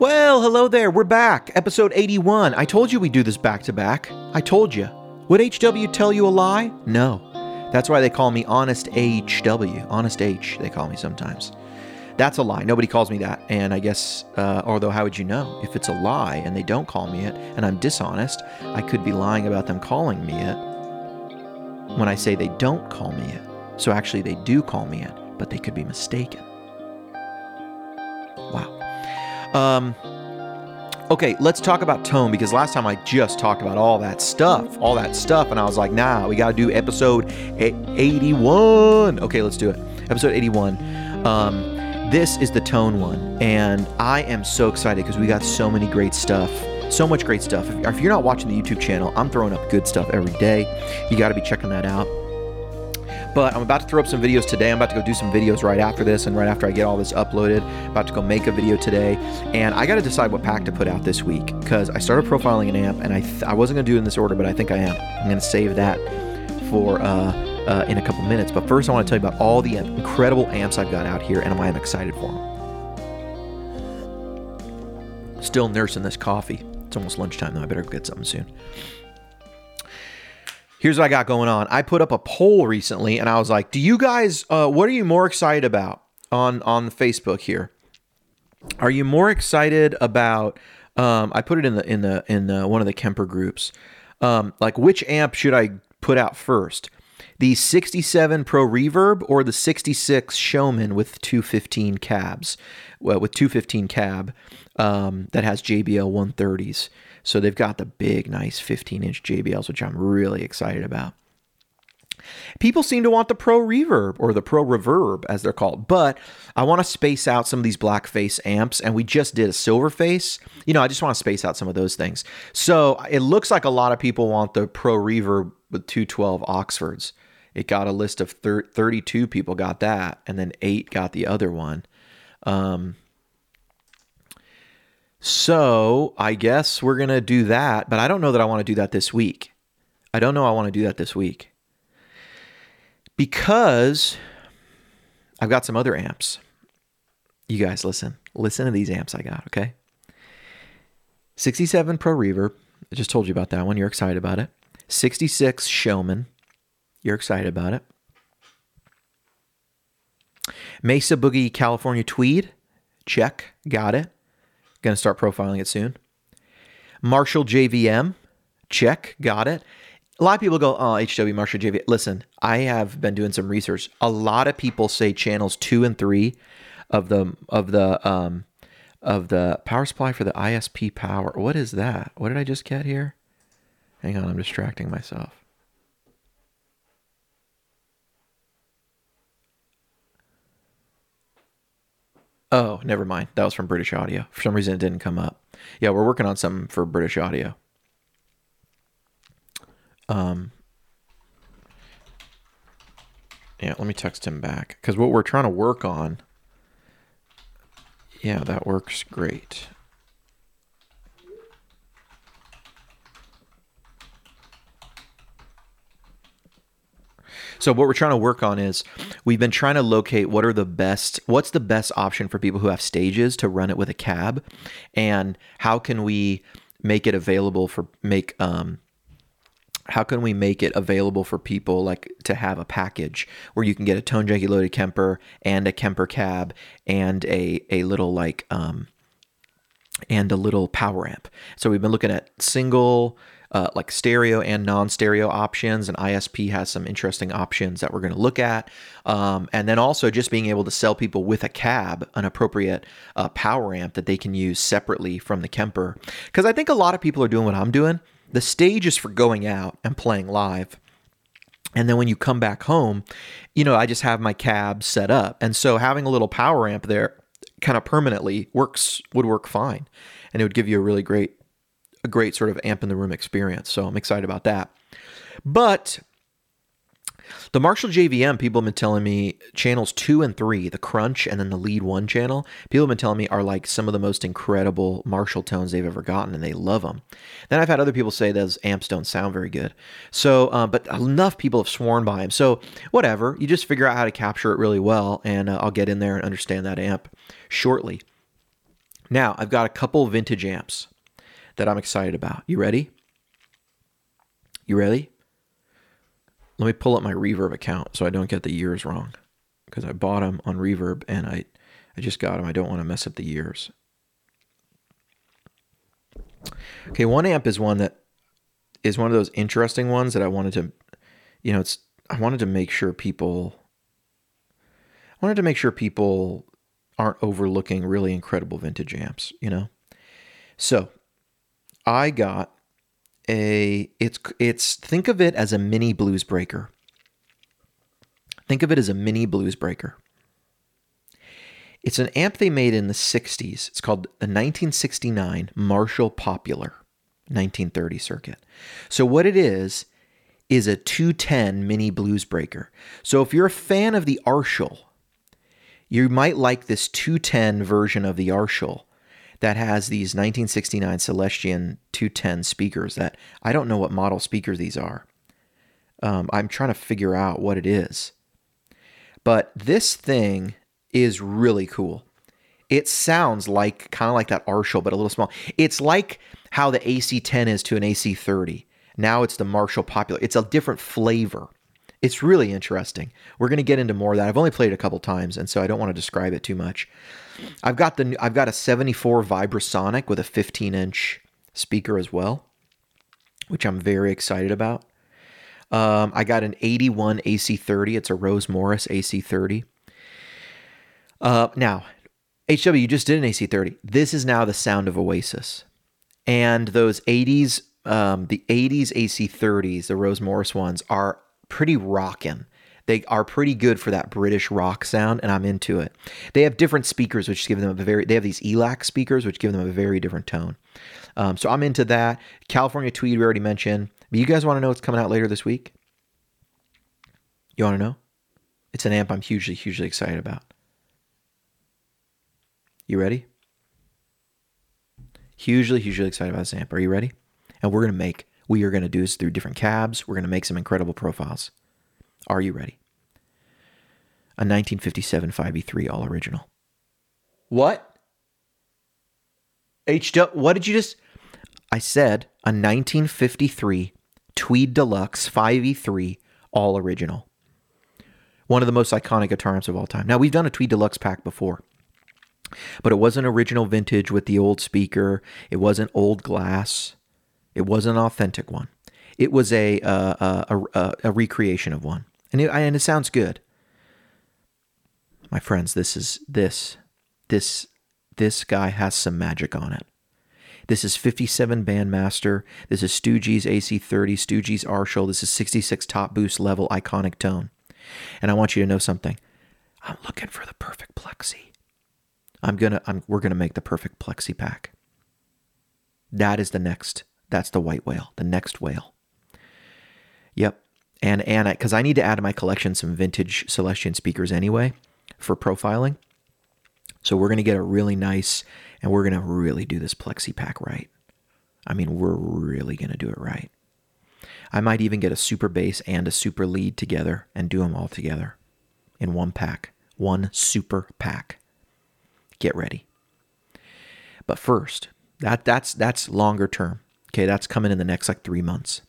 Well, hello there. We're back. Episode 81. I told you we'd do this back to back. I told you. Would HW tell you a lie? No. That's why they call me Honest HW. Honest H, they call me sometimes. That's a lie. Nobody calls me that. And I guess, uh, although, how would you know? If it's a lie and they don't call me it and I'm dishonest, I could be lying about them calling me it when I say they don't call me it. So actually, they do call me it, but they could be mistaken. Um, okay, let's talk about tone because last time I just talked about all that stuff, all that stuff, and I was like, nah, we got to do episode 81. Okay, let's do it. Episode 81. Um, this is the tone one, and I am so excited because we got so many great stuff. So much great stuff. If, if you're not watching the YouTube channel, I'm throwing up good stuff every day. You got to be checking that out. But I'm about to throw up some videos today. I'm about to go do some videos right after this and right after I get all this uploaded. about to go make a video today. And I got to decide what pack to put out this week because I started profiling an amp and I, th- I wasn't going to do it in this order, but I think I am. I'm going to save that for uh, uh, in a couple minutes. But first, I want to tell you about all the incredible amps I've got out here and why I'm excited for them. Still nursing this coffee. It's almost lunchtime though. I better get something soon here's what I got going on. I put up a poll recently, and I was like, "Do you guys? Uh, what are you more excited about on on Facebook here? Are you more excited about?" Um, I put it in the in the in the, one of the Kemper groups. Um, like, which amp should I put out first? The 67 Pro Reverb or the 66 Showman with 215 cabs, well, with 215 cab um, that has JBL 130s. So they've got the big, nice 15 inch JBLs, which I'm really excited about. People seem to want the Pro Reverb or the Pro Reverb, as they're called, but I want to space out some of these blackface amps, and we just did a silver face. You know, I just want to space out some of those things. So it looks like a lot of people want the Pro Reverb with 212 Oxfords. It got a list of 32 people got that, and then eight got the other one. Um, so I guess we're going to do that, but I don't know that I want to do that this week. I don't know I want to do that this week because I've got some other amps. You guys listen. Listen to these amps I got, okay? 67 Pro Reverb. I just told you about that one. You're excited about it. 66 Showman. You're excited about it. Mesa Boogie California Tweed. Check. Got it. Going to start profiling it soon. Marshall JVM, check, got it. A lot of people go, oh, HW Marshall JVM. Listen, I have been doing some research. A lot of people say channels two and three of the of the um of the power supply for the ISP power. What is that? What did I just get here? Hang on, I'm distracting myself. Oh, never mind. That was from British Audio. For some reason, it didn't come up. Yeah, we're working on something for British Audio. Um, yeah, let me text him back because what we're trying to work on. Yeah, that works great. So what we're trying to work on is we've been trying to locate what are the best what's the best option for people who have stages to run it with a cab and how can we make it available for make um how can we make it available for people like to have a package where you can get a tone junkie loaded Kemper and a Kemper cab and a a little like um and a little power amp. So we've been looking at single uh, like stereo and non-stereo options and isp has some interesting options that we're going to look at. Um, and then also just being able to sell people with a cab an appropriate uh, power amp that they can use separately from the kemper. Because i think a lot of people are doing what i'm doing. The stage is for going out and playing live. And then when you come back home you know i just have my cab set up. And so having a little power amp there kind of permanently works would work fine. And it would give you a really great a great sort of amp in the room experience. So I'm excited about that. But the Marshall JVM, people have been telling me channels two and three, the crunch and then the lead one channel, people have been telling me are like some of the most incredible Marshall tones they've ever gotten and they love them. Then I've had other people say those amps don't sound very good. So, uh, but enough people have sworn by them. So, whatever, you just figure out how to capture it really well and uh, I'll get in there and understand that amp shortly. Now, I've got a couple vintage amps that I'm excited about. You ready? You ready? Let me pull up my Reverb account so I don't get the years wrong because I bought them on Reverb and I, I just got them. I don't want to mess up the years. Okay, one amp is one that is one of those interesting ones that I wanted to, you know, it's I wanted to make sure people, I wanted to make sure people aren't overlooking really incredible vintage amps, you know. So, I got a it's it's think of it as a mini blues breaker. Think of it as a mini blues breaker. It's an amp they made in the 60s. It's called the 1969 Marshall Popular 1930 circuit. So, what it is, is a 210 mini blues breaker. So, if you're a fan of the Arshall, you might like this 210 version of the Arshall that has these 1969 Celestion 210 speakers that I don't know what model speaker these are. Um, I'm trying to figure out what it is. But this thing is really cool. It sounds like kind of like that Arshall, but a little small. It's like how the AC10 is to an AC30. Now it's the Marshall Popular. It's a different flavor. It's really interesting. We're going to get into more of that. I've only played it a couple times, and so I don't want to describe it too much. I've got the I've got a 74 Vibrasonic with a 15 inch speaker as well, which I'm very excited about. Um, I got an 81 AC30. It's a Rose Morris AC30. Uh, now, HW, you just did an AC30. This is now the sound of Oasis. And those 80s, um, the 80s AC30s, the Rose Morris ones, are pretty rockin'. They are pretty good for that British rock sound, and I'm into it. They have different speakers, which give them a very. They have these ELAC speakers, which give them a very different tone. Um, so I'm into that. California Tweed, we already mentioned. But you guys want to know what's coming out later this week? You want to know? It's an amp I'm hugely, hugely excited about. You ready? Hugely, hugely excited about this amp. Are you ready? And we're going to make, we are going to do this through different cabs. We're going to make some incredible profiles. Are you ready? A 1957 5E3 all original. What? H. What did you just? I said a 1953 Tweed Deluxe 5E3 all original. One of the most iconic guitar amps of all time. Now, we've done a Tweed Deluxe pack before. But it wasn't original vintage with the old speaker. It wasn't old glass. It was an authentic one. It was a uh, a, a, a, recreation of one, and it, and it sounds good. My friends, this is this this this guy has some magic on it. This is 57 Bandmaster. This is Stooges AC30, Stooges Arshall. This is 66 top boost level iconic tone. And I want you to know something. I'm looking for the perfect plexi. I'm gonna I'm we're gonna make the perfect plexi pack. That is the next. That's the white whale, the next whale. Yep. And Anna, because I need to add to my collection some vintage Celestion speakers anyway for profiling. So we're gonna get a really nice and we're gonna really do this plexi pack right. I mean, we're really gonna do it right. I might even get a super bass and a super lead together and do them all together in one pack, one super pack get ready. But first, that that's that's longer term. Okay, that's coming in the next like 3 months.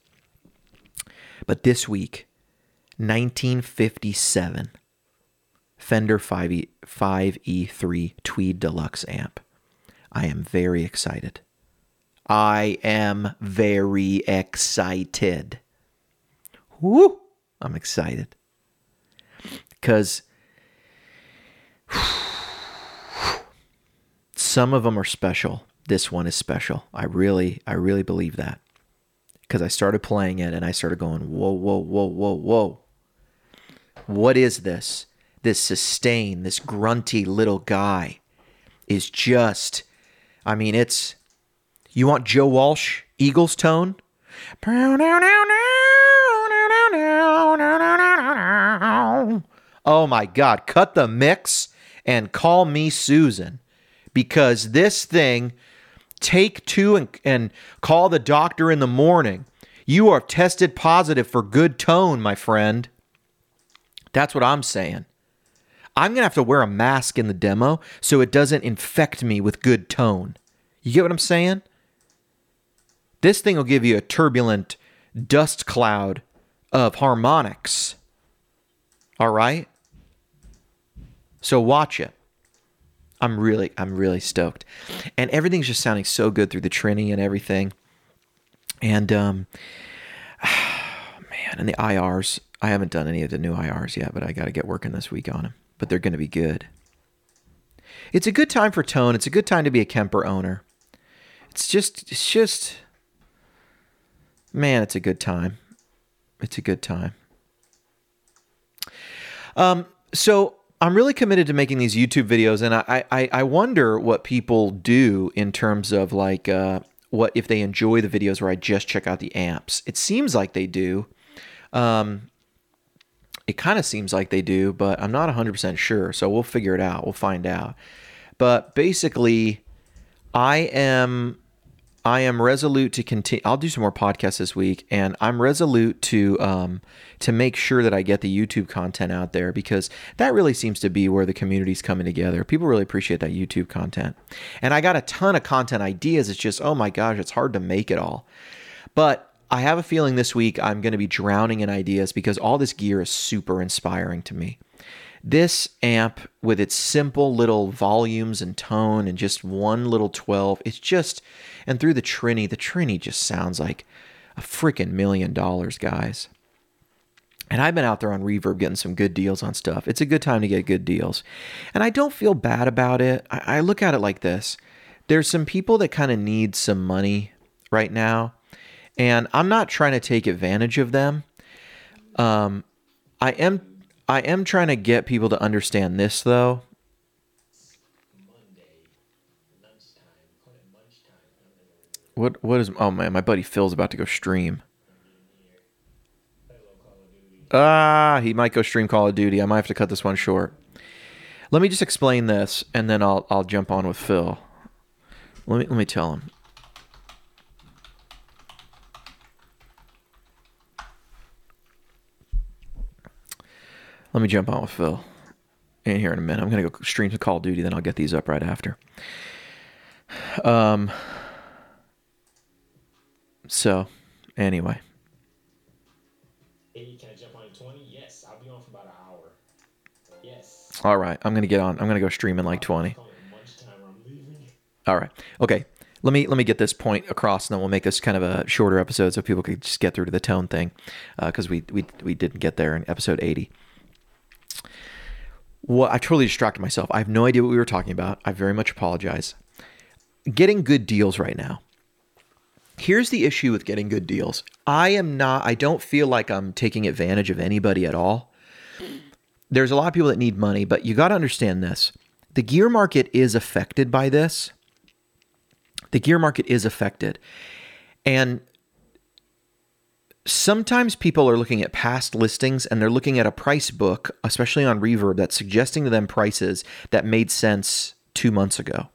But this week, 1957 Fender 5E 5E3 Tweed Deluxe amp. I am very excited. I am very excited. Woo! I'm excited. Cuz some of them are special. This one is special. I really, I really believe that. Because I started playing it and I started going, whoa, whoa, whoa, whoa, whoa. What is this? This sustain, this grunty little guy is just, I mean, it's, you want Joe Walsh, Eagles tone? Oh my God, cut the mix and call me Susan because this thing, take two and, and call the doctor in the morning. You are tested positive for good tone, my friend. That's what I'm saying. I'm going to have to wear a mask in the demo so it doesn't infect me with good tone. You get what I'm saying? This thing will give you a turbulent dust cloud of harmonics. All right? So watch it. I'm really I'm really stoked. And everything's just sounding so good through the Trini and everything. And um man, and the IRs, I haven't done any of the new IRs yet, but I got to get working this week on them. But they're going to be good. It's a good time for tone. It's a good time to be a Kemper owner. It's just it's just man, it's a good time. It's a good time. Um so I'm really committed to making these YouTube videos, and I I, I wonder what people do in terms of like uh, what if they enjoy the videos where I just check out the amps. It seems like they do. Um, it kind of seems like they do, but I'm not 100% sure. So we'll figure it out. We'll find out. But basically, I am I am resolute to continue. I'll do some more podcasts this week, and I'm resolute to um, to make sure that I get the YouTube content out there because that really seems to be where the community's coming together. People really appreciate that YouTube content, and I got a ton of content ideas. It's just oh my gosh, it's hard to make it all. But I have a feeling this week I'm going to be drowning in ideas because all this gear is super inspiring to me. This amp, with its simple little volumes and tone and just one little 12, it's just, and through the Trini, the Trini just sounds like a freaking million dollars, guys. And I've been out there on Reverb getting some good deals on stuff. It's a good time to get good deals. And I don't feel bad about it. I, I look at it like this there's some people that kind of need some money right now. And I'm not trying to take advantage of them. Um, I am I am trying to get people to understand this though. What what is oh man, my buddy Phil's about to go stream. Ah, he might go stream Call of Duty. I might have to cut this one short. Let me just explain this and then I'll I'll jump on with Phil. Let me let me tell him. Let me jump on with Phil in here in a minute. I'm gonna go stream some Call of Duty, then I'll get these up right after. Um. So, anyway. Hey, can I jump on 20? Yes, I'll be on for about an hour. Yes. All right, I'm gonna get on. I'm gonna go stream in like 20. All right. Okay. Let me let me get this point across, and then we'll make this kind of a shorter episode so people could just get through to the tone thing, because uh, we we we didn't get there in episode 80 what I totally distracted myself. I have no idea what we were talking about. I very much apologize. Getting good deals right now. Here's the issue with getting good deals. I am not I don't feel like I'm taking advantage of anybody at all. There's a lot of people that need money, but you got to understand this. The gear market is affected by this. The gear market is affected. And sometimes people are looking at past listings and they're looking at a price book, especially on Reverb, that's suggesting to them prices that made sense two months ago.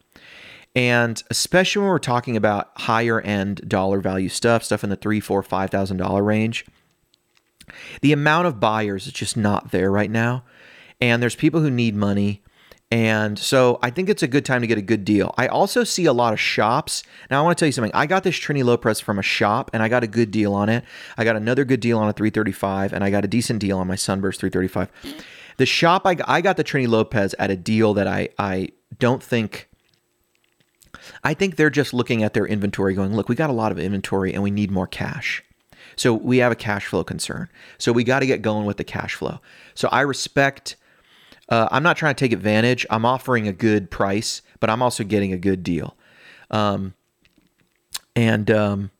And especially when we're talking about higher end dollar value stuff, stuff in the three, four, five thousand dollar range, the amount of buyers is just not there right now. And there's people who need money and so I think it's a good time to get a good deal. I also see a lot of shops. Now I want to tell you something. I got this Trini Lopez from a shop and I got a good deal on it. I got another good deal on a 335 and I got a decent deal on my Sunburst 335. The shop I, I got the Trini Lopez at a deal that I I don't think I think they're just looking at their inventory going, look, we got a lot of inventory and we need more cash. So we have a cash flow concern. So we got to get going with the cash flow. So I respect uh, I'm not trying to take advantage. I'm offering a good price, but I'm also getting a good deal. Um, and um,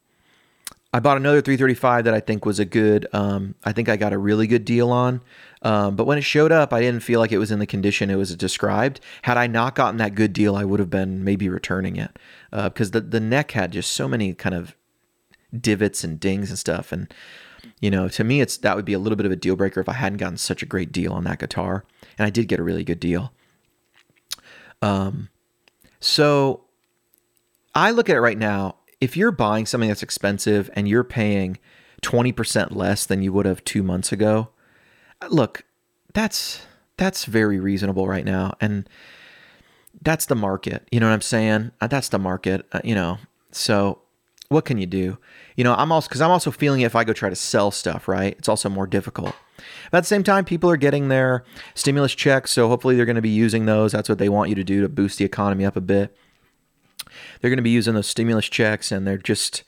I bought another 335 that I think was a good. Um, I think I got a really good deal on. Um, but when it showed up, I didn't feel like it was in the condition it was described. Had I not gotten that good deal, I would have been maybe returning it uh, because the the neck had just so many kind of divots and dings and stuff. And you know, to me, it's that would be a little bit of a deal breaker if I hadn't gotten such a great deal on that guitar and I did get a really good deal. Um, so I look at it right now. If you're buying something that's expensive and you're paying 20% less than you would have two months ago, look, that's that's very reasonable right now. And that's the market. You know what I'm saying? Uh, That's the market, uh, you know. So what can you do? You know, I'm also, because I'm also feeling if I go try to sell stuff, right? It's also more difficult. But at the same time, people are getting their stimulus checks. So hopefully they're going to be using those. That's what they want you to do to boost the economy up a bit. They're going to be using those stimulus checks and they're just,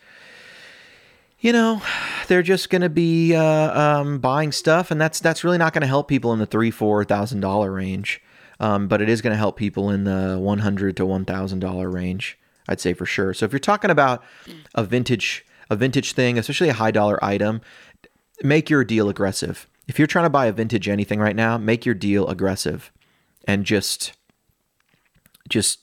you know, they're just going to be uh, um, buying stuff, and that's that's really not going to help people in the three four thousand dollar range, um, but it is going to help people in the one hundred to one thousand dollar range. I'd say for sure. So if you're talking about a vintage a vintage thing, especially a high dollar item, make your deal aggressive. If you're trying to buy a vintage anything right now, make your deal aggressive, and just just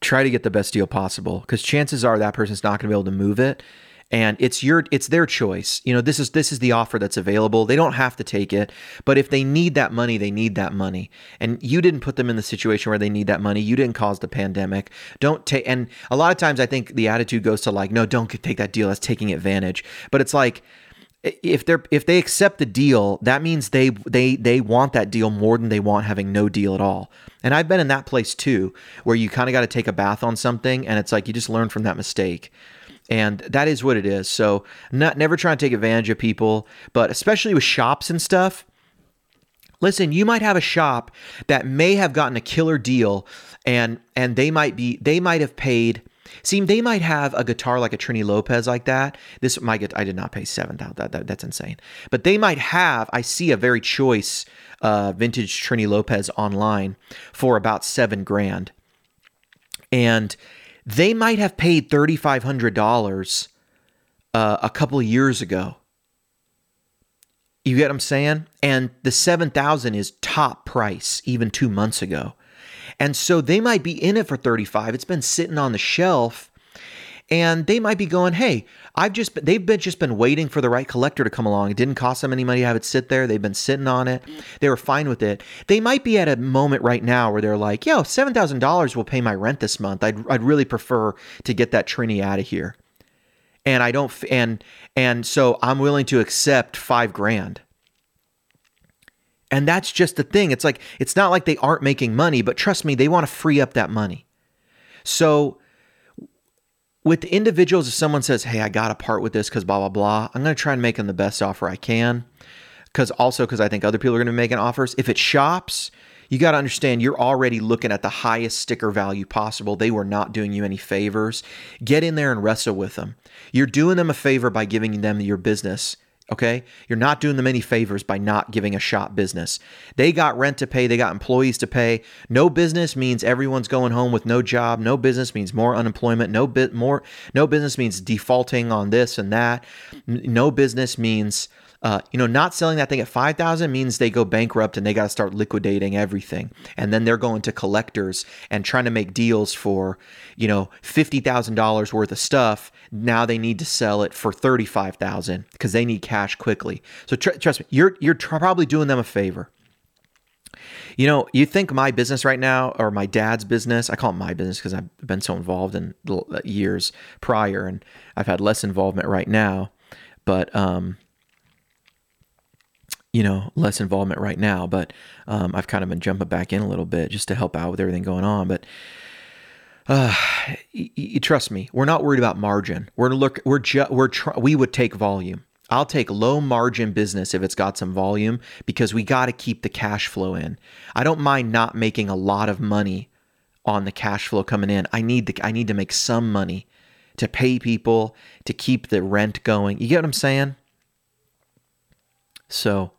try to get the best deal possible because chances are that person's not going to be able to move it and it's your it's their choice. You know this is this is the offer that's available. They don't have to take it but if they need that money they need that money. And you didn't put them in the situation where they need that money. You didn't cause the pandemic. Don't take and a lot of times i think the attitude goes to like no don't take that deal. That's taking advantage. But it's like if they're if they accept the deal, that means they they they want that deal more than they want having no deal at all. And I've been in that place too, where you kind of got to take a bath on something, and it's like you just learn from that mistake. And that is what it is. So, not never trying to take advantage of people, but especially with shops and stuff. Listen, you might have a shop that may have gotten a killer deal, and and they might be they might have paid See, they might have a guitar like a Trini Lopez like that. This my I did not pay seven thousand. That, that, that's insane. But they might have. I see a very choice uh, vintage Trini Lopez online for about seven grand, and they might have paid thirty five hundred dollars uh, a couple years ago. You get what I'm saying? And the seven thousand is top price even two months ago. And so they might be in it for 35. It's been sitting on the shelf and they might be going, "Hey, I've just been, they've been just been waiting for the right collector to come along. It didn't cost them any money to have it sit there. They've been sitting on it. They were fine with it. They might be at a moment right now where they're like, "Yo, seven thousand dollars will pay my rent this month. I'd I'd really prefer to get that Trini out of here." And I don't and and so I'm willing to accept five grand. And that's just the thing. It's like, it's not like they aren't making money, but trust me, they want to free up that money. So, with individuals, if someone says, Hey, I got to part with this because blah, blah, blah, I'm going to try and make them the best offer I can. Because also, because I think other people are going to be making offers. If it shops, you got to understand you're already looking at the highest sticker value possible. They were not doing you any favors. Get in there and wrestle with them. You're doing them a favor by giving them your business Okay. You're not doing them any favors by not giving a shop business. They got rent to pay, they got employees to pay. No business means everyone's going home with no job. No business means more unemployment. No bit more no business means defaulting on this and that. No business means uh, you know, not selling that thing at 5,000 means they go bankrupt and they got to start liquidating everything. And then they're going to collectors and trying to make deals for, you know, $50,000 worth of stuff. Now they need to sell it for 35,000 because they need cash quickly. So tr- trust me, you're you're tr- probably doing them a favor. You know, you think my business right now or my dad's business, I call it my business because I've been so involved in years prior and I've had less involvement right now. But um, you know, less involvement right now, but um, I've kind of been jumping back in a little bit just to help out with everything going on. But uh, y- y- trust me, we're not worried about margin. We're look, we're we're tr- we would take volume. I'll take low margin business if it's got some volume because we got to keep the cash flow in. I don't mind not making a lot of money on the cash flow coming in. I need the I need to make some money to pay people to keep the rent going. You get what I'm saying? So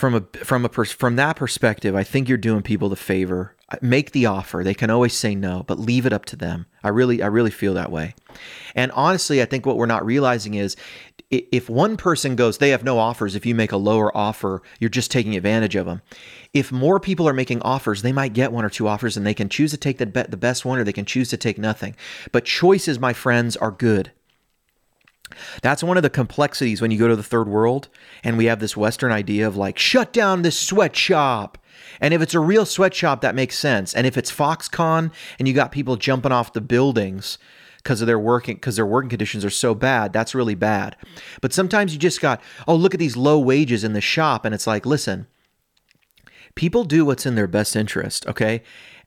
from a from a pers- from that perspective, I think you're doing people the favor. Make the offer. They can always say no, but leave it up to them. I really I really feel that way. And honestly, I think what we're not realizing is if one person goes, they have no offers. If you make a lower offer, you're just taking advantage of them. If more people are making offers, they might get one or two offers, and they can choose to take the be- the best one, or they can choose to take nothing. But choices, my friends, are good. That's one of the complexities when you go to the third world and we have this Western idea of like, shut down this sweatshop. And if it's a real sweatshop, that makes sense. And if it's Foxconn and you got people jumping off the buildings because of their working because their working conditions are so bad, that's really bad. But sometimes you just got, oh, look at these low wages in the shop, and it's like, listen, people do what's in their best interest, okay?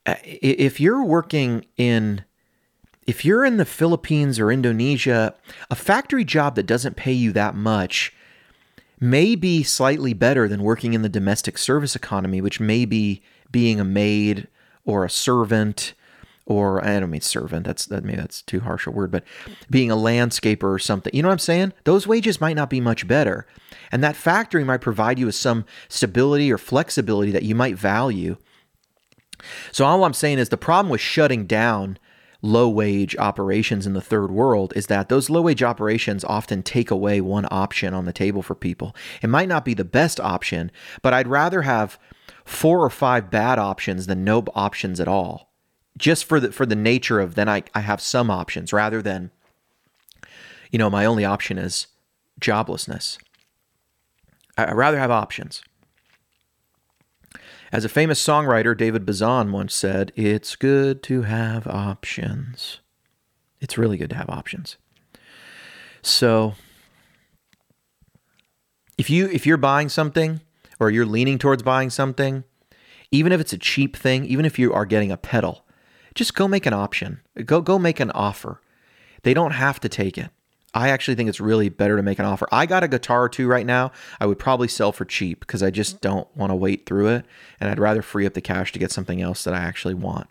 Uh, If you're working in if you're in the Philippines or Indonesia, a factory job that doesn't pay you that much may be slightly better than working in the domestic service economy, which may be being a maid or a servant or I don't mean servant. That's that maybe that's too harsh a word, but being a landscaper or something. You know what I'm saying? Those wages might not be much better. And that factory might provide you with some stability or flexibility that you might value. So all I'm saying is the problem with shutting down low wage operations in the third world is that those low wage operations often take away one option on the table for people. It might not be the best option, but I'd rather have four or five bad options than no options at all. Just for the for the nature of then I, I have some options rather than you know, my only option is joblessness. I- I'd rather have options. As a famous songwriter, David Bazan once said, It's good to have options. It's really good to have options. So if you if you're buying something or you're leaning towards buying something, even if it's a cheap thing, even if you are getting a pedal, just go make an option. Go go make an offer. They don't have to take it. I actually think it's really better to make an offer. I got a guitar or two right now. I would probably sell for cheap because I just don't want to wait through it. And I'd rather free up the cash to get something else that I actually want.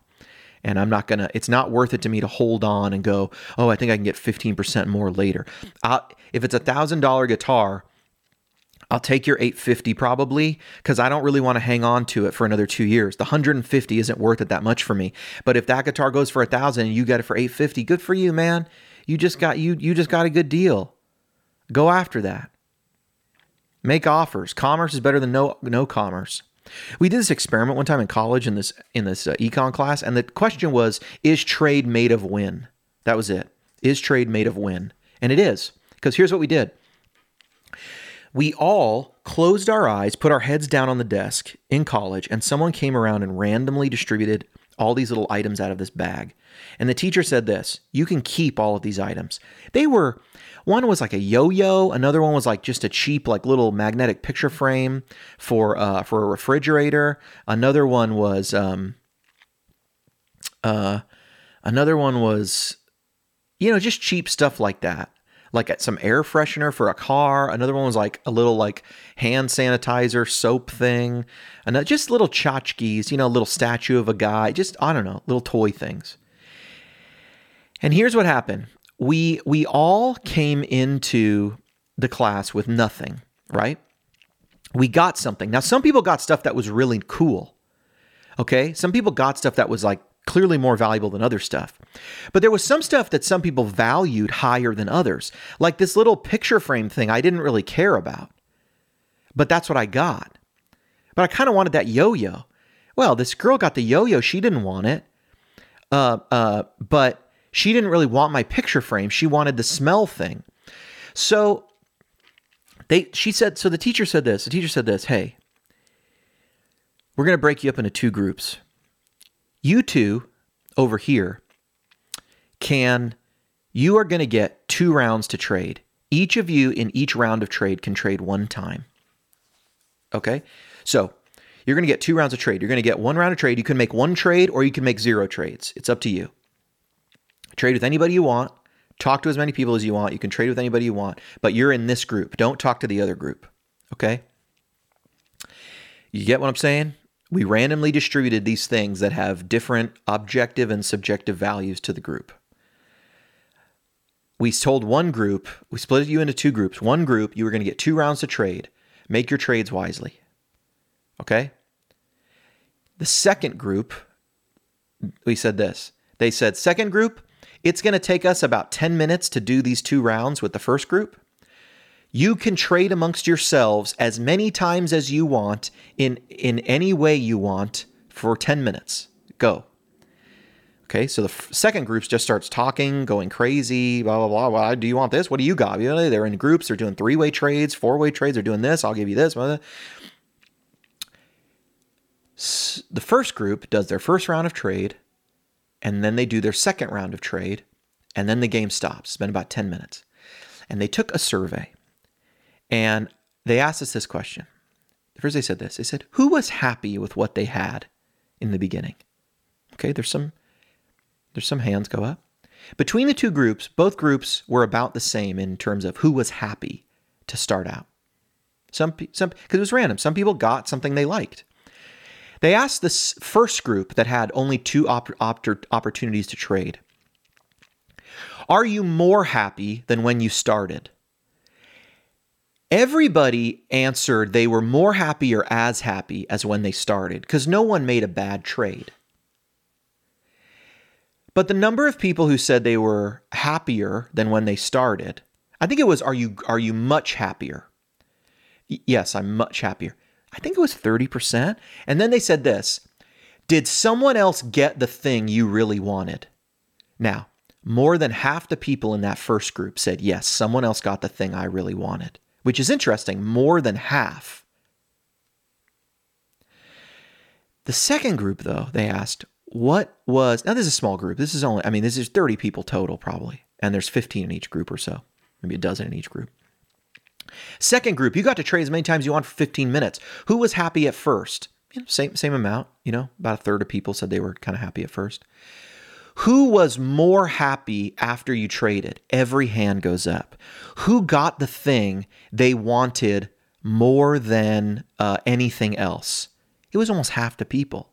And I'm not going to, it's not worth it to me to hold on and go, oh, I think I can get 15% more later. I'll, if it's a $1,000 guitar, I'll take your 850 probably because I don't really want to hang on to it for another two years. The 150 isn't worth it that much for me. But if that guitar goes for a thousand and you get it for 850, good for you, man. You just got you you just got a good deal. Go after that. Make offers. Commerce is better than no no commerce. We did this experiment one time in college in this in this uh, econ class, and the question was: Is trade made of win? That was it. Is trade made of win? And it is because here's what we did we all closed our eyes, put our heads down on the desk in college, and someone came around and randomly distributed all these little items out of this bag. And the teacher said this you can keep all of these items. They were, one was like a yo yo, another one was like just a cheap, like little magnetic picture frame for, uh, for a refrigerator. Another one was, um, uh, another one was, you know, just cheap stuff like that like some air freshener for a car. Another one was like a little like hand sanitizer soap thing. And just little tchotchkes, you know, a little statue of a guy. Just I don't know, little toy things. And here's what happened: we we all came into the class with nothing, right? We got something. Now, some people got stuff that was really cool. Okay, some people got stuff that was like clearly more valuable than other stuff. But there was some stuff that some people valued higher than others. Like this little picture frame thing I didn't really care about. But that's what I got. But I kind of wanted that yo-yo. Well, this girl got the yo-yo, she didn't want it. Uh uh but she didn't really want my picture frame. She wanted the smell thing. So they she said so the teacher said this. The teacher said this, "Hey, we're going to break you up into two groups. You two over here can, you are going to get two rounds to trade. Each of you in each round of trade can trade one time. Okay? So you're going to get two rounds of trade. You're going to get one round of trade. You can make one trade or you can make zero trades. It's up to you. Trade with anybody you want. Talk to as many people as you want. You can trade with anybody you want, but you're in this group. Don't talk to the other group. Okay? You get what I'm saying? We randomly distributed these things that have different objective and subjective values to the group. We told one group, we split you into two groups. One group, you were going to get two rounds to trade. Make your trades wisely. Okay? The second group, we said this. They said, second group, it's going to take us about 10 minutes to do these two rounds with the first group. You can trade amongst yourselves as many times as you want in in any way you want for 10 minutes. Go. Okay, so the f- second group just starts talking, going crazy, blah blah blah. Well, do you want this? What do you got? You know, they're in groups. They're doing three way trades, four way trades. They're doing this. I'll give you this. blah, blah. S- The first group does their first round of trade, and then they do their second round of trade, and then the game stops. It's been about 10 minutes. And they took a survey and they asked us this question. First, they said this. They said, "Who was happy with what they had in the beginning?" Okay, there's some there's some hands go up. Between the two groups, both groups were about the same in terms of who was happy to start out. Some some because it was random. Some people got something they liked. They asked this first group that had only two op- op- opportunities to trade. Are you more happy than when you started? Everybody answered they were more happy or as happy as when they started because no one made a bad trade. But the number of people who said they were happier than when they started, I think it was are you are you much happier? Y- yes, I'm much happier. I think it was 30%. And then they said this, did someone else get the thing you really wanted? Now, more than half the people in that first group said, yes, someone else got the thing I really wanted which is interesting, more than half. The second group, though, they asked, what was, now this is a small group. This is only, I mean, this is 30 people total probably, and there's 15 in each group or so, maybe a dozen in each group. Second group, you got to trade as many times you want for 15 minutes. Who was happy at first? You know, same same amount. You know, about a third of people said they were kind of happy at first. Who was more happy after you traded? Every hand goes up. Who got the thing they wanted more than uh, anything else? It was almost half the people.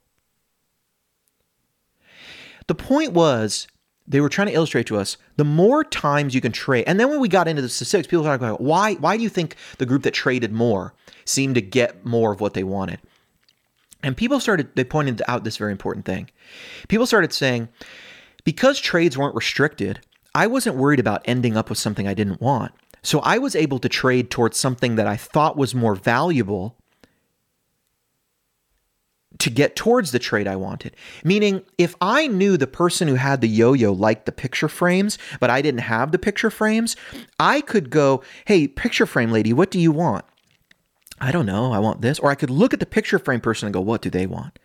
The point was, they were trying to illustrate to us the more times you can trade. And then when we got into the statistics, people talking about why why do you think the group that traded more seemed to get more of what they wanted? And people started they pointed out this very important thing. People started saying, because trades weren't restricted, I wasn't worried about ending up with something I didn't want. So I was able to trade towards something that I thought was more valuable to get towards the trade I wanted. Meaning, if I knew the person who had the yo yo liked the picture frames, but I didn't have the picture frames, I could go, hey, picture frame lady, what do you want? I don't know, I want this. Or I could look at the picture frame person and go, what do they want?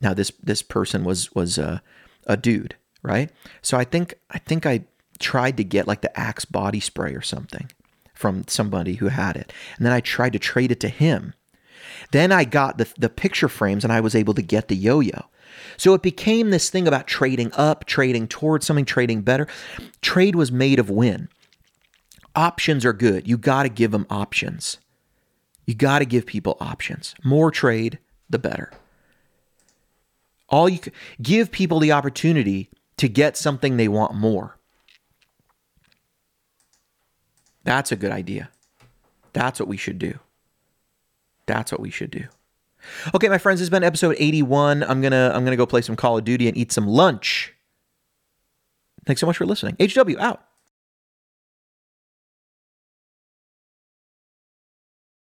Now, this this person was was a, a dude right? So I think I think I tried to get like the Axe body spray or something from somebody who had it. And then I tried to trade it to him. Then I got the the picture frames and I was able to get the yo-yo. So it became this thing about trading up, trading towards something, trading better. Trade was made of win. Options are good. You got to give them options. You got to give people options. More trade, the better. All you give people the opportunity to get something they want more. That's a good idea. That's what we should do. That's what we should do. Okay, my friends, this has been episode 81. I'm to I'm to go play some Call of Duty and eat some lunch. Thanks so much for listening. HW out.